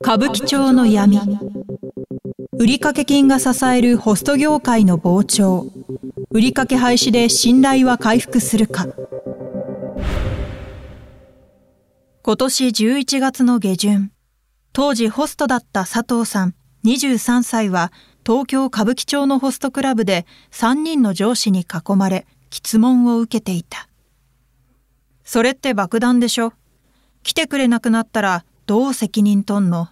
歌舞伎町の闇。売掛金が支えるホスト業界の膨張。売掛廃止で信頼は回復するか。今年11月の下旬当時ホストだった佐藤さん23歳は東京歌舞伎町のホストクラブで3人の上司に囲まれ質問を受けていた。それって爆弾でしょ？来てくれなくなったらどう責任とんの？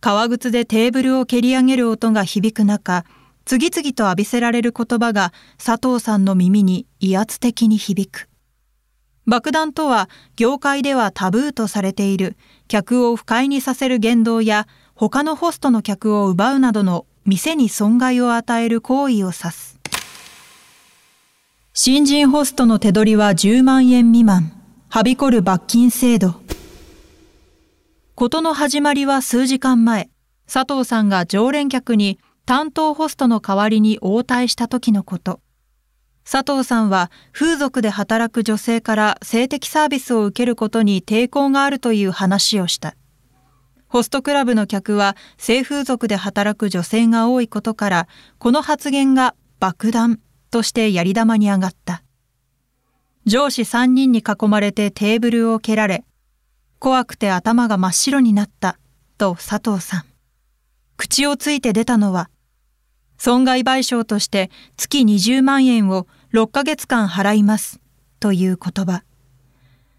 革靴でテーブルを蹴り上げる音が響く中、次々と浴びせられる言葉が佐藤さんの耳に威圧的に響く。爆弾とは業界ではタブーとされている客を不快にさせる言動や他のホストの客を奪うなどの店に損害を与える行為を指す。新人ホストの手取りは10万円未満。はびこる罰金制度。ことの始まりは数時間前、佐藤さんが常連客に担当ホストの代わりに応対した時のこと。佐藤さんは風俗で働く女性から性的サービスを受けることに抵抗があるという話をした。ホストクラブの客は性風俗で働く女性が多いことから、この発言が爆弾としてやり玉に上がった。上司3人に囲まれてテーブルを蹴られ、怖くて頭が真っ白になった、と佐藤さん。口をついて出たのは、損害賠償として月20万円を6ヶ月間払います、という言葉。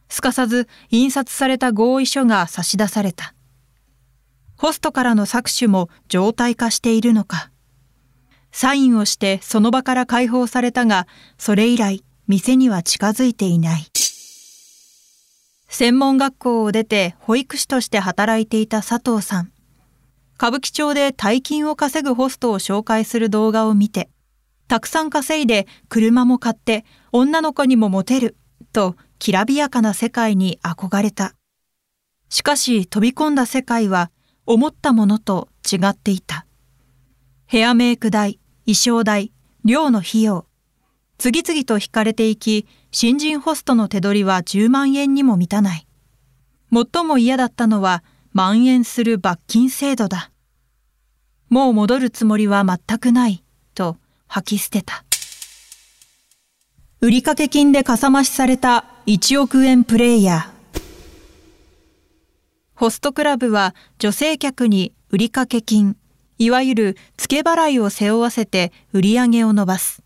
すかさず印刷された合意書が差し出された。ホストからの搾取も常態化しているのか。サインをしてその場から解放されたが、それ以来店には近づいていない。専門学校を出て保育士として働いていた佐藤さん。歌舞伎町で大金を稼ぐホストを紹介する動画を見て、たくさん稼いで車も買って女の子にもモテるときらびやかな世界に憧れた。しかし飛び込んだ世界は思ったものと違っていた。ヘアメイク代、衣装代、寮の費用。次々と引かれていき、新人ホストの手取りは10万円にも満たない。最も嫌だったのは、蔓延する罰金制度だ。もう戻るつもりは全くない、と吐き捨てた。売掛金でかさ増しされた1億円プレイヤー。ホストクラブは女性客に売掛金、いわゆる付け払いを背負わせて売り上げを伸ばす。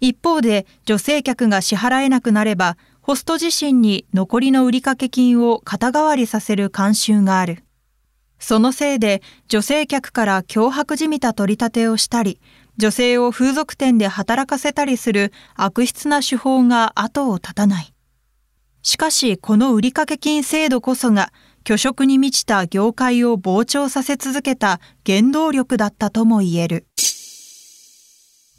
一方で女性客が支払えなくなれば、ホスト自身に残りの売掛金を肩代わりさせる慣習がある。そのせいで女性客から脅迫じみた取り立てをしたり、女性を風俗店で働かせたりする悪質な手法が後を絶たない。しかしこの売掛金制度こそが虚飾に満ちた業界を膨張させ続けた原動力だったとも言える。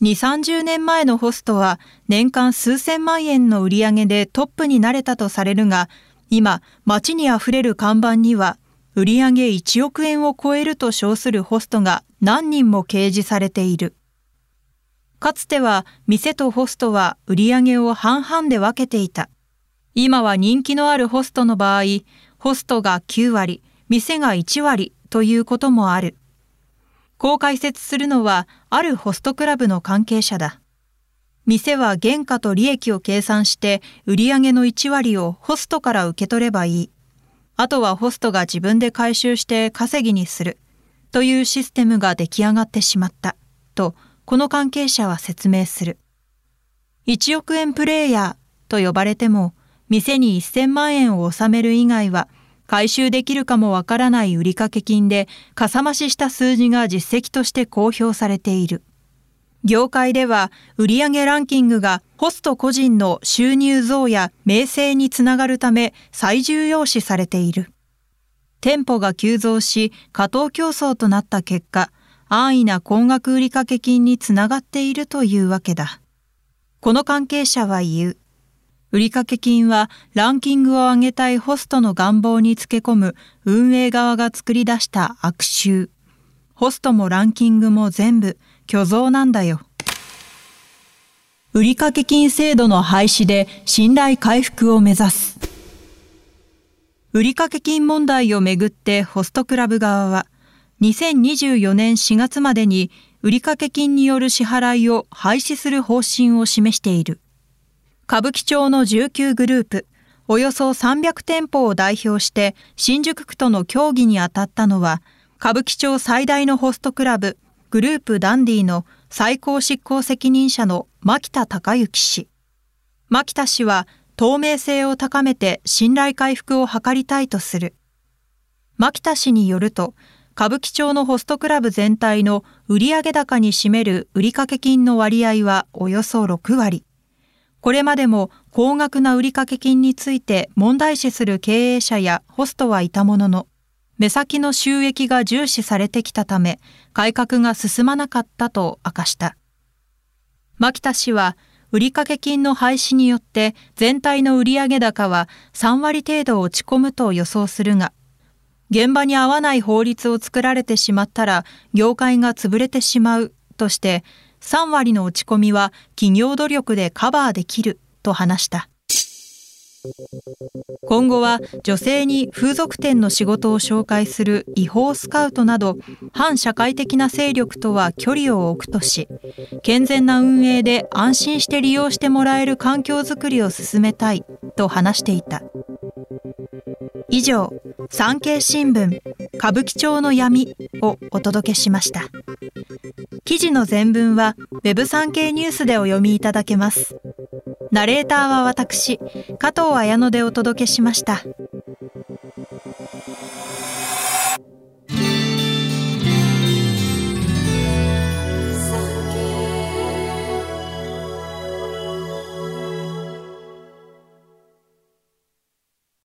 2、30年前のホストは年間数千万円の売り上げでトップになれたとされるが、今、街に溢れる看板には、売り上げ1億円を超えると称するホストが何人も掲示されている。かつては店とホストは売り上げを半々で分けていた。今は人気のあるホストの場合、ホストが9割、店が1割ということもある。こう解説するのは、あるホストクラブの関係者だ。店は原価と利益を計算して、売上の1割をホストから受け取ればいい。あとはホストが自分で回収して稼ぎにする。というシステムが出来上がってしまった。と、この関係者は説明する。1億円プレイヤーと呼ばれても、店に1000万円を納める以外は、回収できるかもわからない売掛金で、かさ増しした数字が実績として公表されている。業界では売上ランキングがホスト個人の収入増や名声につながるため最重要視されている。店舗が急増し過当競争となった結果、安易な高額売掛金につながっているというわけだ。この関係者は言う。売掛金はランキングを上げたいホストの願望につけ込む運営側が作り出した悪臭。ホストもランキングも全部虚像なんだよ。売掛金制度の廃止で信頼回復を目指す。売掛金問題をめぐってホストクラブ側は、2024年4月までに売掛金による支払いを廃止する方針を示している。歌舞伎町の19グループ、およそ300店舗を代表して新宿区との協議に当たったのは、歌舞伎町最大のホストクラブ、グループダンディの最高執行責任者の牧田隆之氏。牧田氏は透明性を高めて信頼回復を図りたいとする。牧田氏によると、歌舞伎町のホストクラブ全体の売上高に占める売掛金の割合はおよそ6割。これまでも高額な売掛金について問題視する経営者やホストはいたものの、目先の収益が重視されてきたため、改革が進まなかったと明かした。牧田氏は、売掛金の廃止によって全体の売上高は3割程度落ち込むと予想するが、現場に合わない法律を作られてしまったら業界が潰れてしまうとして3割の落ち込みは企業努力でカバーできると話した。今後は女性に風俗店の仕事を紹介する違法スカウトなど反社会的な勢力とは距離を置くとし健全な運営で安心して利用してもらえる環境づくりを進めたいと話していた以上産経新聞歌舞伎町の闇をお届けしました記事の全文は Web 産経ニュースでお読みいただけますナレーターは私、加藤綾乃でお届けしました。